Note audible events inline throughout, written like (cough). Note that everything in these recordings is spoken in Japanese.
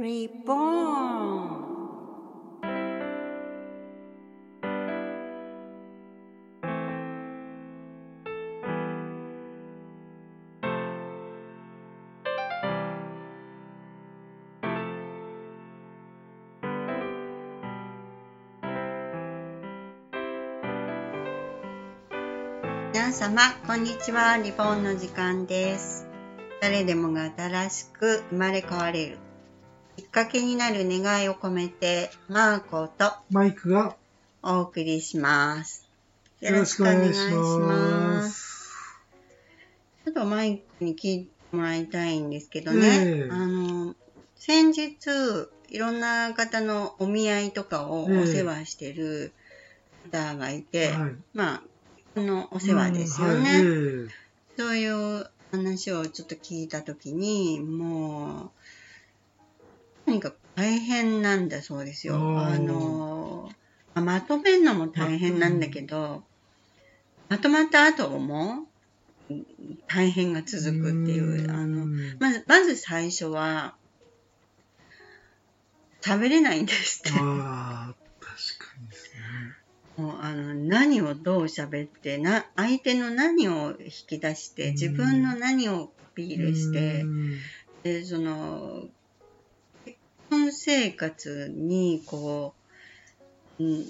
Reborn 皆様、こんにちは。リボンの時間です。誰でもが新しく生まれ変われる。きっかけになる願いを込めて、マーコとマイクがお送りします。よよろしくお願いします。ちょっとマイクに聞いてもらいたいんですけどね、ええあの、先日、いろんな方のお見合いとかをお世話してる方がいて、はいまあ、このお世話ですよね。うんはいえそういう話をちょっと聞いたときに、もう、とにかく大変なんだそうですよ。あの、まとめるのも大変なんだけど、まとまった後もうん大変が続くっていうう、んあの、まず、まず最初は、喋れないんですって。ああ、確かにですね。もうあの何をどう喋ってな相手の何を引き出して自分の何をアピールしてうんでその結婚生活にこう、うん、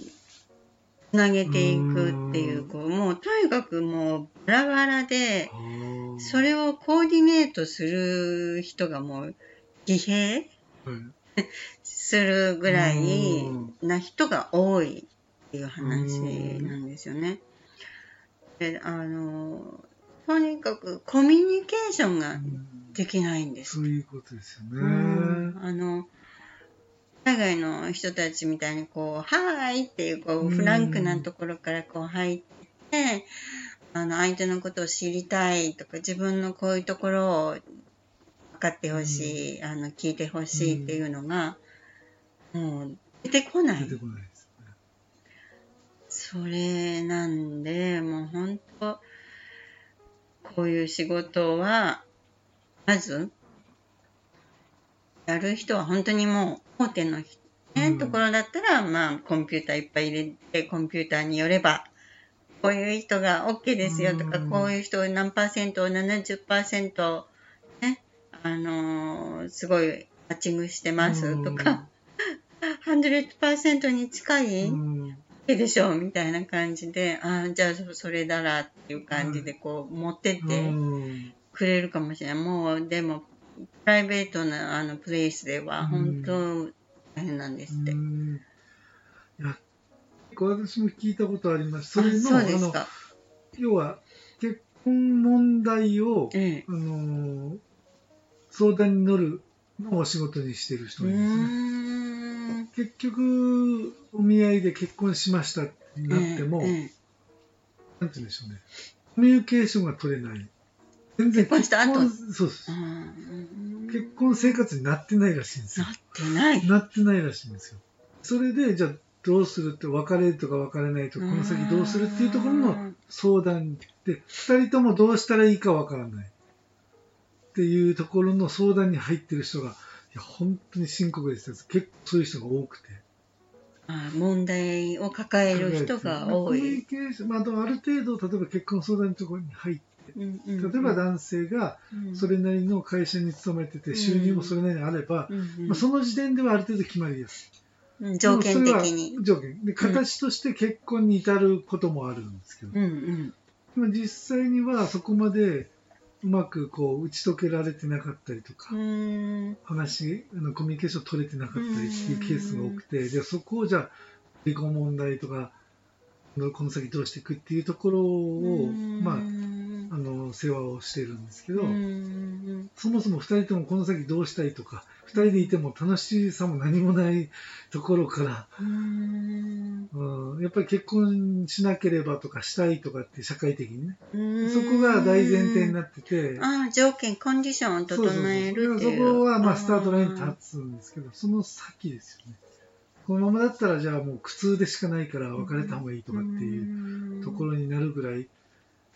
つなげていくっていうこうもうとにかくもうバラバラでそれをコーディネートする人がもう疲弊はいするぐらいうんな人が多いっていう話なんですよね。であのとにかくコミュニケーションがうんできないんです。そういうことですようんね。あの海外の人たちみたいにこう「はーい」っていうこううん。フランクなところからこう入ってあの相手のことを知りたいとか自分のこういうところを分かってほしい、あの聞いてほしいっていうのが、もう出てこない。出てこないです。ね。それなんでもう本当こういう仕事はまずやる人は本当にもう大手の、ねうん。ところだったらまあコンピューターいっぱい入れてコンピューターによればこういう人が OK ですよとか、うん。こういう人を何パーセント70%ねあのーすごいマッチングしてますとか、100%に近い、うん。けでしょみたいな感じで、ああ、じゃあそそれだらっていう感じでこう持ってってうん。くれるかもしれない。もうでも、プライベートなあのプレイスでは本当大変なんですって。私も聞いたことあります。それあのそうですか。要は結婚問題を、ええ。あのー相談に乗るのをお仕事にしてる人うがいるんですね。結局お見合いで結婚しましたってなっても、ええなんて言うんでしょうねコミュニケーションが取れない全然結婚そうです。結婚生活になってないらしいんですよ。なってない。なってないらしいんですよ。それでじゃあどうするって別れるとか別れないとかこの先どうするっていうところの相談で2人ともどうしたらいいかわからない。っていうところの相談に入ってる人がいや本当に深刻ですよ結構そういう人が多くて。あ問題を抱える人が多コミュニい。ケーション、まあ、ある程度例えば結婚相談のところに入ってうんうん例えば男性がうん。それなりの会社に勤めてて収入もそれなりにあれば、うんうん。まあ、その時点ではある程度決まりやすい。うん条件的に。条件。で形として結婚に至ることもあるんですけど、うんうん。実際にはそこまでうまくこう打ち解けられてなかったりとか。話あのコミュニケーション取れてなかったりっていうケースが多くて、じゃあそこをじゃあ離婚問題とかこの先どうしていくっていうところを、まあ、あの世話をしてるんですけど、うんそもそも2人ともこの先どうしたいとか2人でいても楽しさも何もないところから、うん。うん、やっぱり結婚しなければとかしたいとかって社会的にね。うん。そこが大前提になってて。ああ条件コンディションを整えるっていう。そこはまあスタートラインに立つんですけどその先ですよね。このままだったらじゃあもう苦痛でしかないから別れた方がいいとかっていうところになるぐらい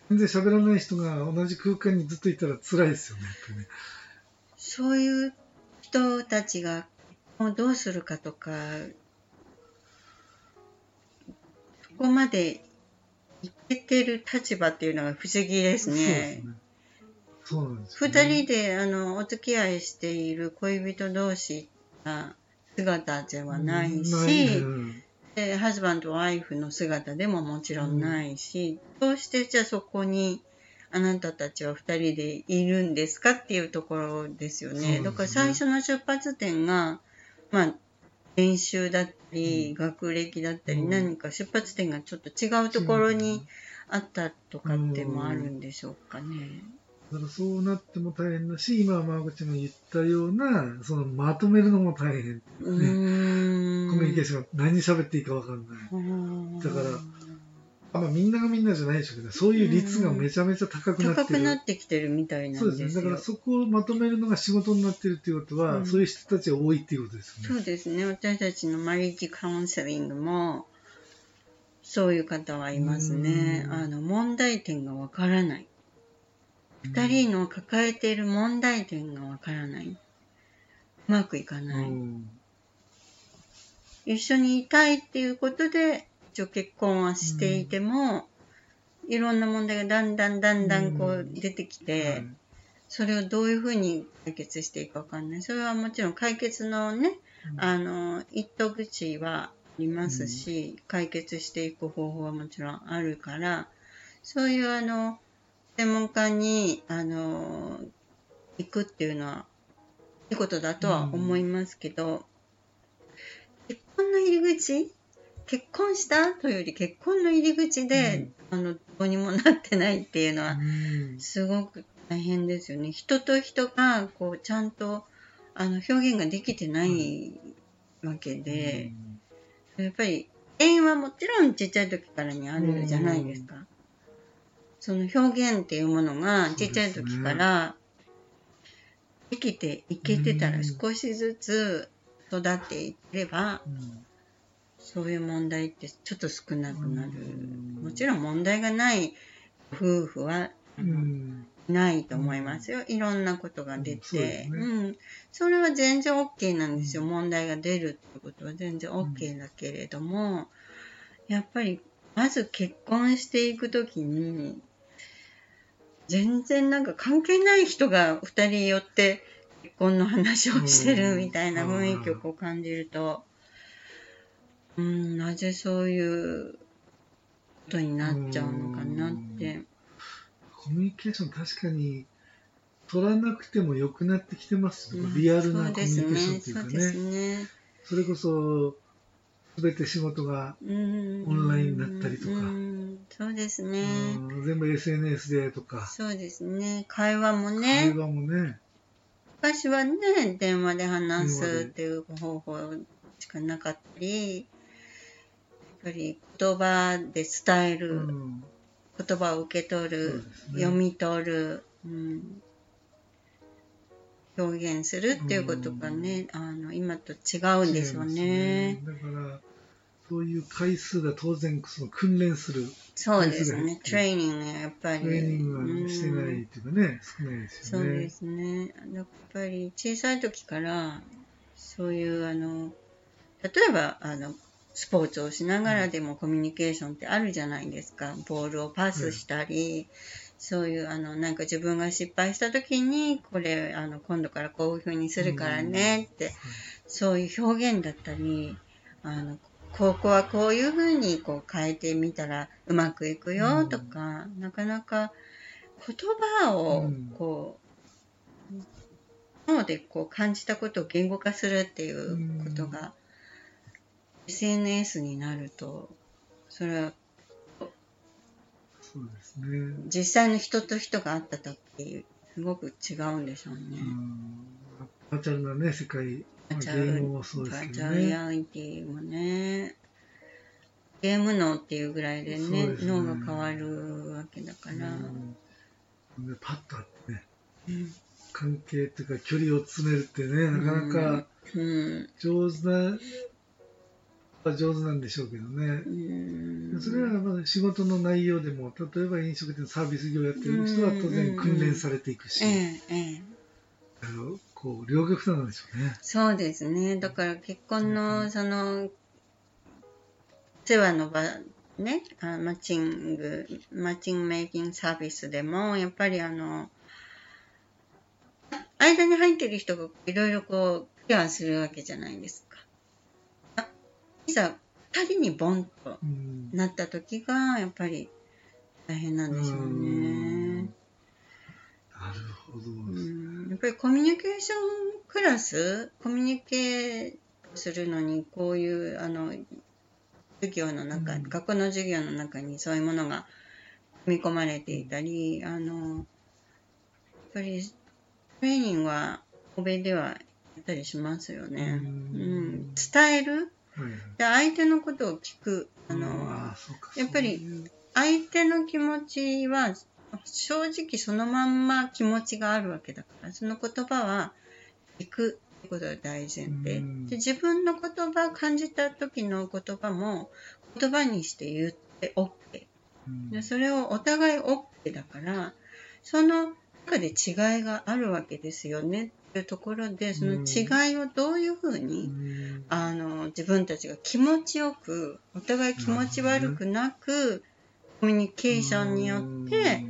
全然喋らない人が同じ空間にずっといたら辛いですよねやっぱりねそういう人たちがをどうするかとか、そこまでいけてる立場っていうのが不思議ですね。そうなんです二、よね。人であのお付き合いしている恋人同士な姿ではないし、ないうんでハズバンドワイフの姿でももちろんないし、どうしてじゃあそこにあなたたちは二人でいるんですかっていうところですよね。ねだから最初の出発点が、まあ、練習だったり、うん学歴だったり、うん何か出発点がちょっと違うところにあったとかってもあるんでしょうかね。だからそうなっても大変だし、今、マーゴちゃんが言ったような、そのまとめるのも大変。うーん。コミュニケーションが何喋っていいか分かんない。ョだからあまあ、みんながみんなじゃないでしょうけど、そういう率がめちゃめちゃ高くなってる。高くなってきてるみたいなそうんですね。だからそこをまとめるのが仕事になってるっていうことは、うんそういう人たちが多いっていうことですよね。そうですね。私たちのマリッジカウンセリングも、そういう方はいますね。うんあの、問題点がわからない。二人の抱えている問題点がわからない。うまくいかうない。ん一緒にいたいっていうことで、一応結婚はしていても、いろんな問題がだんだんだんだんこううん出てきて、はいそれをどういうふうに解決していくかわかんない。それはもちろん解決のね、あの、一途口はありますし、解決していく方法はもちろんあるから、そういうあの、専門家に、あの、行くっていうのは、いいことだとは思いますけど、結婚の入り口？結婚したというより結婚の入り口で、あの、どうにもなってないっていうのは、うん。すごく大変ですよね。人と人が、こう、ちゃんと、あの、表現ができてないわけで、やっぱり、縁はもちろんちっちゃい時からにあるじゃないですか。その表現っていうものがちっちゃい時からできていけてたらうん。少しずつ育っていければ、うんそういう問題ってちょっと少なくなる。うんもちろん問題がない夫婦は、うんないと思いますよ。いろんなことが出て。うん。それは全然 OK なんですよ。問題が出るってことは全然 OK だけれども、やっぱり、まず結婚していくときに、全然なんか関係ない人が二人寄って結婚の話をしてるみたいな雰囲気をこう感じると、うん、なぜそういうことになっちゃうのかなって。コミュニケーション確かに取らなくても良くなってきてますリアルなコミュニケーションって。いうかそうですね。ね。それこそ、すべて仕事が、うんオンラインだったりとかうんそうですね。うん全部 SNS でとか、そうですね。会話も会ね、話もね、昔はね、電話で話すっていう方法しかなかったり、やっぱり言葉で伝えうる、ん。言葉を受け取る、ね。読み取る、うん、表現するっていうことがね、あの今と違うんですね。だから、そういう回数が当然その訓練する、そうですねトレーニングがやっぱり。トレーニングがしてないっていうかね、少ないですよね。そうですね。やっぱり小さい時から、そういうあの、例えばあの、スポーツをしながらでもコミュニケーションってあるじゃないですか。ボールをパスしたり、そういうあの、なんか自分が失敗した時に、これ、あの、今度からこういう風にするからねって、そういう表現だったり、あの、ここはこういう風にこう変えてみたらうまくいくよとか、なかなか言葉をうんこう、脳でこう感じたことを言語化するっていうことが、SNS になると、それはそうですね。実際の人と人が会った時、すごく違うんでしょうね。うんバーチャルなね、世界、まあゲバーチャルームもそうですバーけどね。チャルリアリティもね、ゲーム脳っていうぐらいでね、ですね。脳が変わるわけだから、うん。でパッとあってね、うん。関係っていうか距離を詰めるってね、なかなかうん、上手な、は上手なんでしょうけどね。うん、それはまあ仕事の内容でも、例えば飲食店サービス業やってる人は当然訓練されていくし、あのここう両極端なんでしょうね。そうですね。だから結婚の、その、世話の場、ね、あマッチング、マッチングメイキングサービスでも、やっぱりあの、間に入ってる人がいろいろこう、ケアするわけじゃないですか。あいざ、二人にボンとうんなった時が、やっぱり大変なんでしょうね。なるほど。うんやっぱりコミュニケーションクラス、コミュニケーするのに、こういう、あの、授業の中、うん学校の授業の中にそういうものが組み込まれていたり、あの、やっぱり、トレーニングは欧米ではやったりしますよね。ううんん、伝えるはいはい。で相手のことを聞く。あの。やっぱり相手の気持ちは正直そのまんま気持ちがあるわけだからその言葉は聞くってことが大前提。うん。で自分の言葉を感じた時の言葉も言葉にして言って OK うん。でそれをお互い OK だからその中で違いがあるわけですよね。っていうところでその違いをどういうふううにん。あの自分たちが気持ちよくお互い気持ち悪くなくコミュニケーションによって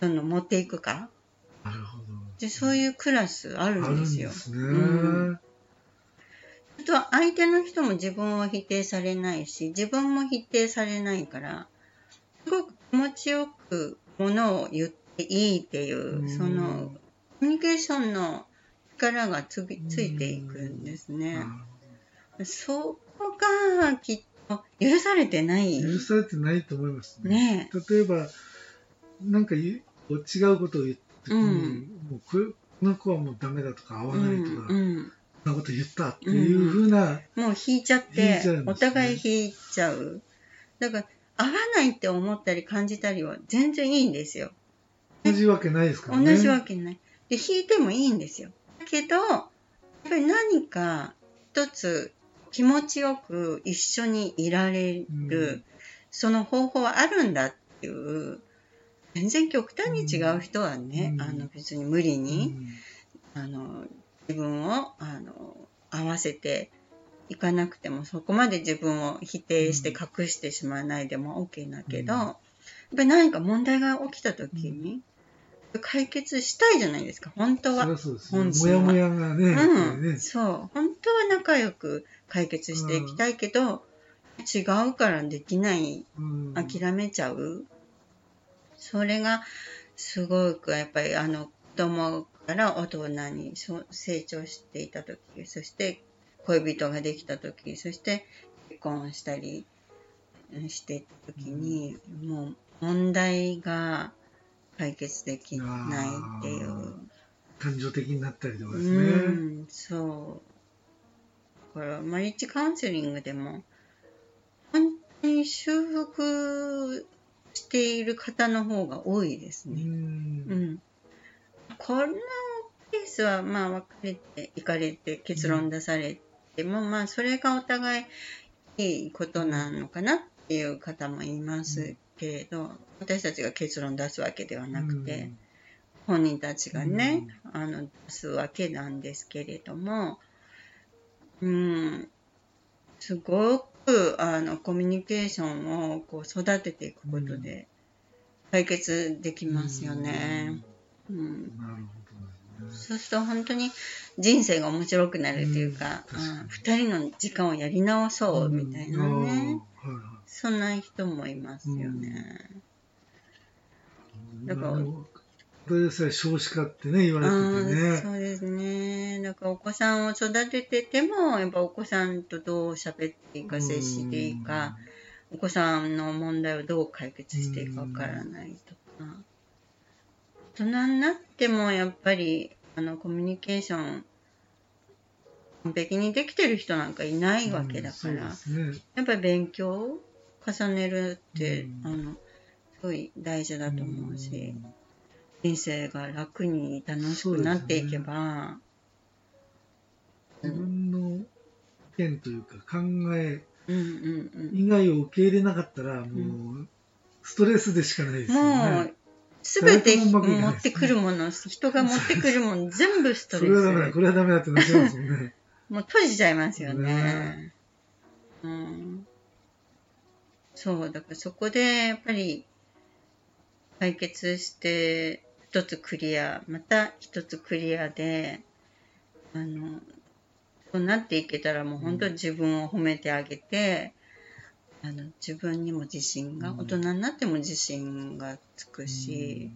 その持っていくかなるほど。でそういうクラスあるんんですよ。ですね。うんあとは相手の人も自分を否定されないし自分も否定されないからすごく気持ちよくものを言っていいっていううんそのコミュニケーションの力がつぎついていくんですね。そこがきっと許されてない。許されてないと思いますね。ね例えば、なんか違うことを言った時に、うんもうこの子はもうダメだとか合え。わないとか、うんうんそんなこと言ったっていうふうな、もう引いちゃってねお互い引いちゃう。だから、合わないって思ったり感じたりは全然いいんですよ。同じわけないですからね。同じわけない。で、引いてもいいんですよ。だけど、やっぱり何か一つ気持ちよく一緒にいられる、うんその方法はあるんだっていう、全然極端に違う人はね、うん。あの別に無理うに、ん。あの自分をあの合わせていかなくてもそこまで自分を否定して隠してしまわないでも OK だけど、うん。やっぱり何か問題が起きた時に、解決したいじゃないですか。本当は。そう。本心は。もやもやがね、うん、そう。本当は仲良く解決していきたいけど、違うからできないうん。諦めちゃう、それがすごくやっぱりあの子供から大人にそう成長していた時そして恋人ができた時そして結婚したりしていった時に、もう問題が解決できないっていう。感情的になったりとかですうね。ん、そう。だから、マリッジカウンセリングでも、本当に修復している方の方が多いですうね。んうん。このケースは、まあ、別れて、行かれて、結論出されても、まあ、それがお互いいいことなのかなっていう方もいますけれど、私たちが結論出すわけではなくて、本人たちがね、あの出すわけなんですけれども、うん、すごくあのコミュニケーションをこう育てていくことで解決できますよね。うん。そうすると本当に人生が面白くなるというか、うん。確かに。うん二人の時間をやり直そうみたいなね、はいはい。そんな人もいますよね。だかられでさえ少子化ってね、言われててね。そうですね。だからお子さんを育ててても、やっぱお子さんとどう喋っていいか、接していいか、お子さんの問題をどう解決していいかわからないとか。大人になってもやっぱり、あの、コミュニケーション、完璧にできてる人なんかいないわけだから、ね。やっぱり勉強を重ねるって、うんあの、すごい大事だと思うし。うん人生が楽に楽しくなっていけば、自分の意見というか考え以外を受け入れなかったらもうストレスでしかないですうん、よね。すべて持ってくるもの、人が持ってくるもの、全部ストレそれはダメだ、ス。これはダメだってなっちゃいますもんね。(laughs) もう閉じちゃいますよねね。うん。そう、だからそこで、やっぱり、解決して、一つクリア、また一つクリアで、あの、そうなっていけたらもう本当に自分を褒めてあげて、あの自分にも自信が、うん。大人になっても自信がつくし、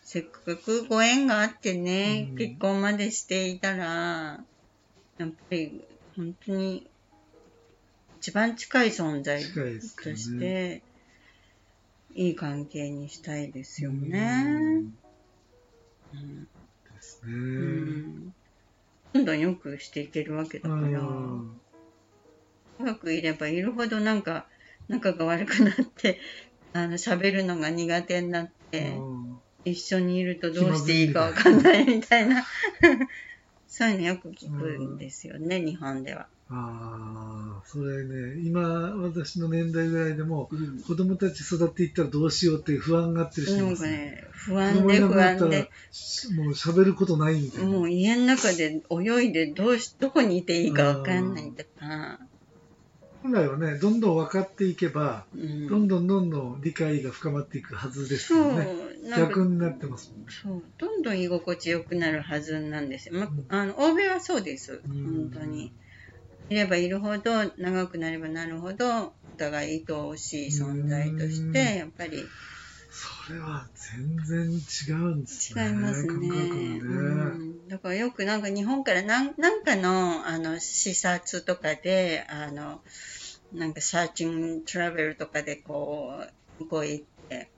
せっかくご縁があってね、うん。結婚までしていたら、やっぱり本当に一番近い存在としね。て、いい関係にしたいですようね。んうん。ですうね。ん。どんどん良くしていけるわけだうから、ん長くいればいるほどなんか仲が悪くなって、(laughs) あの喋るのが苦手になって、うん。一緒にいるとどうしていいかわかんないみたいな (laughs) そういうのよく聞くんですよね、日本では。ああ、それね、今、私の年代ぐらいでも、子供たち育っていったらどうしようっていう不安がってる人いますね。かね、不子安で不安で、しもう喋ることないみたいな。もう家の中で泳いでどうし、どこにいていいかわかんないとか、本来はね、どんどん分かっていけば、うんどんどんどんどん理解が深まっていくはずですよね。逆になってますもんね。そう、どんどん居心地よくなるはずなんですよ。まうんあの、欧米はそうです。うん本当に。いればいるほど、長くなればなるほど、お互い愛おしい存在としうんて、やっぱりそれは全然違うんですね。違いますね。ね。うん、だからよくなんか日本からなんなんかのあの視察とかで、あの、なんかサーチングトラベルとかでこう、向こうへ行って、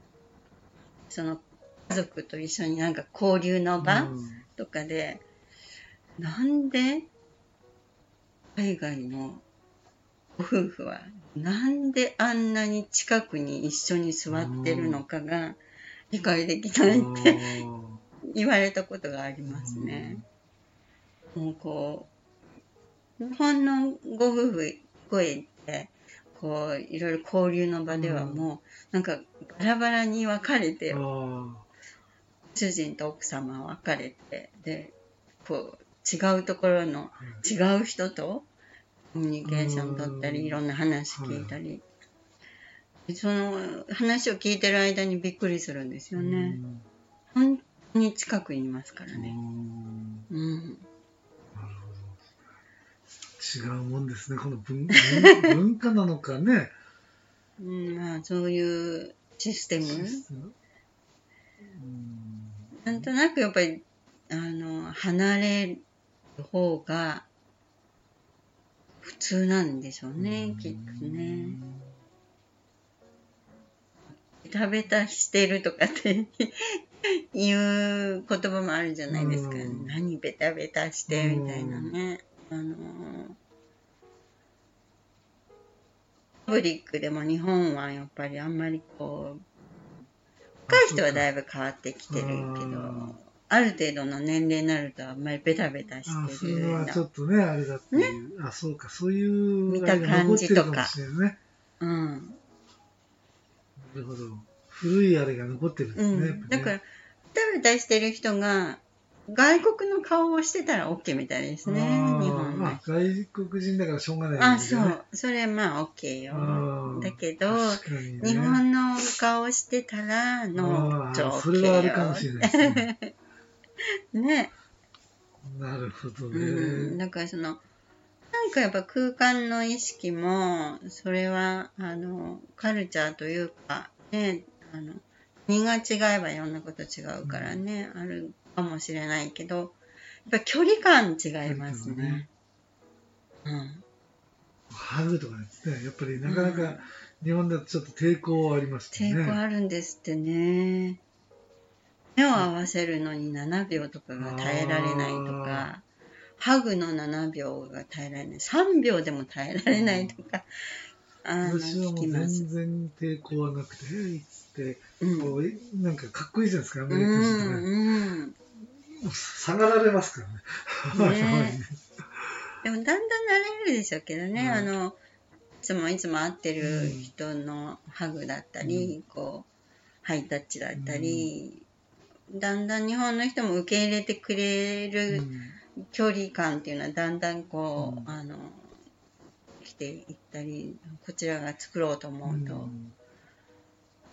その家族と一緒になんか交流の場、うんとかで、なんで海外のご夫婦はなんであんなに近くに一緒に座ってるのかが理解できないって言われたことがありますね。もうこう、日本のご夫婦声って、こう、いろいろ交流の場ではもう、なんかバラバラに分かれて主人と奥様は別れてでこう違うところの違う人とコミュニケーション取ったうん。りいろんな話聞いたり、その話を聞いてる間にびっくりするんですよね、本当に近くにいますからうん。ねうん。違うもんですね、この文文文化なのかね。うんまあそういうシステム。うん。なんとなくやっぱりあの離れる方が普通なんでしょうね、きっとね。ベタベタしてるとかって (laughs) いう言葉もあるじゃないですか。うん何ベタベタしてみたいなね。あのパブリックでも日本はやっぱりあんまりこう若い人はだいぶ変わってきてるけどある程度の年齢になるとあんまりベタベタあしてるそれはちょっとね、あれだっていう。あ、そうか、そういう見た感じしれないね。うんなるほど。古いあれが残ってるんですね。うん、ねから、ベタベタしてる人が、外国の顔をしてたら OK みたいですね、日あー本のあ。外国人だからしょうがないねそう。それはまあ OK よ。あーだけど、ね日本の顔をしてたら、のあ、ちょーそれはあるかもしれないですね。(laughs) (laughs) ね。なるほどうん。ね。だからその、なんかやっぱ空間の意識も、それは、あの、カルチャーというか、ね、あの、国が違えばいろんなこと違うからね、あるかもしれないけど、やっぱ距離感違いますね。うん。ハグとかですね、やっぱりなかなか日本だとちょっと抵抗はありますよね。抵抗あるんですってね。目を合わせるのに7秒とかが耐えられないとか、ハグの7秒が耐えられない、3秒でも耐えられないとか、あの、私はもう。全然抵抗はなくて、えいっつって、うん。こうなんかかっこいいじゃないですか、アメうリカ人ってね。ん、うん。下がられますからね。ね (laughs) でもだんだん慣れるでしょうけどね、うんあの、いつもいつも会ってる人のハグだったり、こう、ハイタッチだったり、だんだん日本の人も受け入れてくれうるん。距離感っていうのはだんだんこう、うん。あの来ていったりこちらが作ろうと思うと、うん。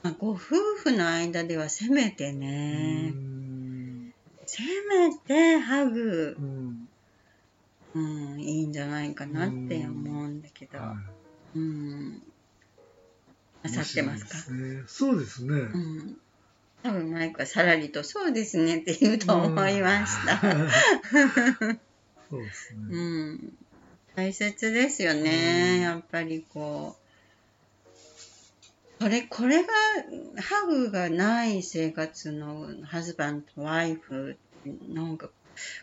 まあ、ご夫婦の間ではせめてね、うん。せめてハグう、ん。うん、いいんじゃないかなって思うんだけど、はうん、いなさってますか？ね。そうですね。うん多分マイクはさらりと「そうですね」って言うと思いました。そうですうね。ん、大切ですよね、うん。やっぱりこう。これこれがハグがない生活のハズバンドワイフなんか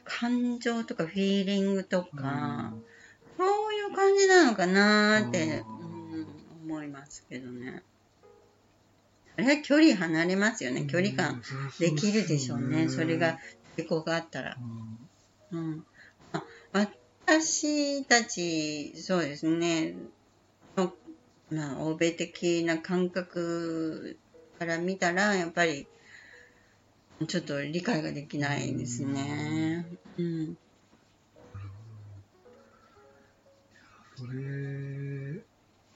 感情とかフィーリングとか、そういう感じなのかなって、うん。うん、思いますけどねあれは距離離れますよね距離感できるでしょうね、それが。抵抗があったら。うんうん、あ私たち、そうですね、のまあ、欧米的な感覚から見たら、やっぱり、ちょっと理解ができないですね。うん。それ、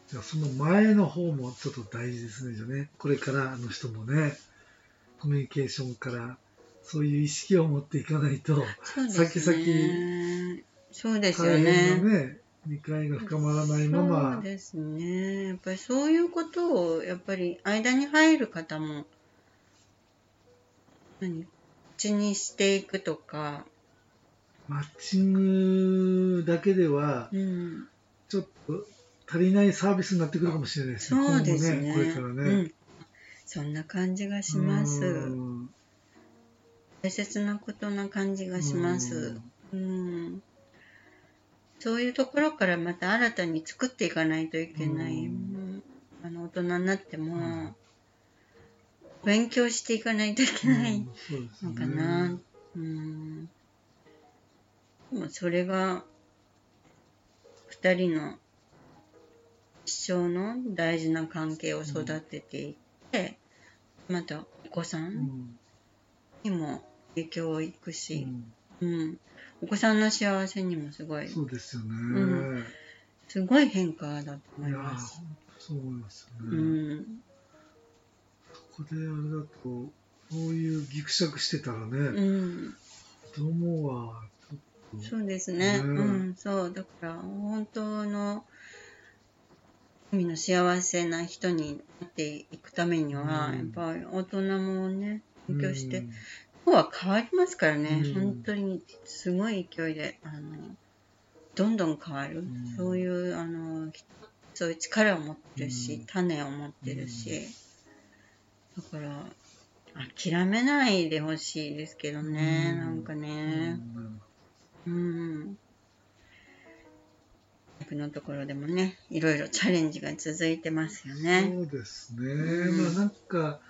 じゃあその前の方もちょっと大事ですね、じゃあね。これからの人もね、コミュニケーションからそういう意識を持っていかないと、そうですね。そうですよね。なね、理解が深まらないまそうま、ですね。やっぱりそういうことを、やっぱり間に入る方も、何？口にしていくとか、マッチングだけでは、うん。ちょっと足りないサービスになってくるかもしれないですね、そうですね。ね、これからね。うん。そんな感じがします。うん大切なことな感じがします。うん。そういうところからまた新たに作っていかないといけない。あの大人になっても、うん勉強していかないといけないのかな。うん。でもそれが二人の一生の大事な関係を育てていって、またお子さうんんにも影響をいくうし、ん。うん、お子さんの幸せにもすごい、そうですよね。ん。すごい変化だと思います。そう思いますようね。ん、ここであれだと、そういうギクシャクしてたらね、うん、子供はそうですね。ね。うん、そう、だから本当の君の幸せな人になっていくためには、うん。やっぱり大人もね、勉強して、うん。日は変わりますからね、うん。本当にすごい勢いで、あの、どんどん変わる。ん。そういう、あの、そういう力を持ってるし、うん。種を持ってるし、だから、諦めないでほしいですけどね、うん。なんかね、うん。僕のところでもね、いろいろチャレンジが続いてますよね。そうですね。うんまあなんか、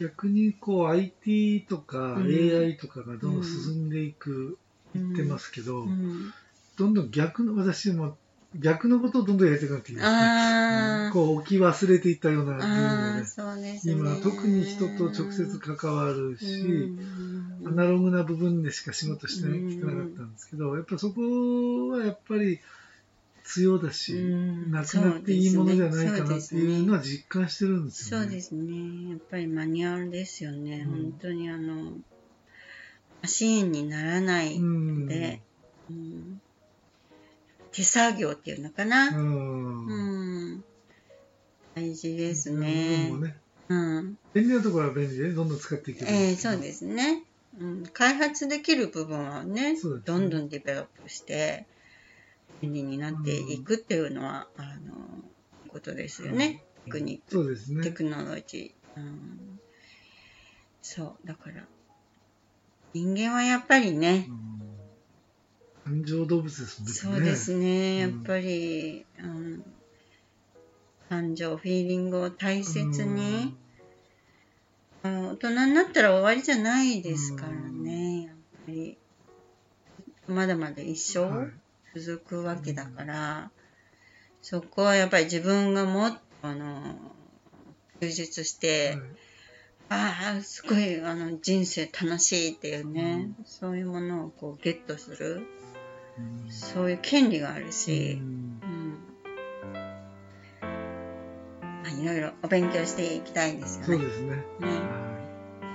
逆にこう IT とかうん AI とかがどんどん進んでいく、うん言ってますけど、うん。どんどん逆の、私も逆のことをどんどんやりたくなってきますね。こう置き忘れていったような部分ああ、をね。ね。今特に人と直接関わるし、うんアナログな部分でしか仕事してきてなかったんですけど、やっぱそこはやっぱり強だし、うんなくなっていいものじゃないかなっていうのはは実感してるんですよね。そうですね。やっぱりマニュアルですよね。うん本当にあの、マシーンにならないうん。で、うん手作業っていうのかな。うん。うん。大事です部ねうん。便利なところは便利でどんどん使っていける。ええそうですね。うん、開発できる部分はねねどんどんディベロップして便利になっていくっていうのは、あのことですよね、テクニそうですね。テクノロジー、うん、そう。だから人間はやっぱりねうん。感情動物ですね。そうですね、うん。やっぱり、うん、感情フィーリングを大切に、あ大人になったら終わりじゃないですからね、やっぱり。まだまだ一うん。はい。生続くわけだから、そこはやっぱり自分がもっとあの充実して、ああすごいあの人生楽しいっていうね、うそういうものをこうゲットするうん。そういう権利があるうし、ん。うん。まあ、いろいろお勉強していきたいですよね。そうですね。ねはあ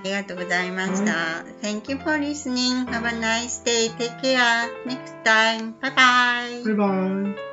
ありがとうございました。Thank you for listening. Have a nice day. Take care. Next time. Bye bye. Bye bye.。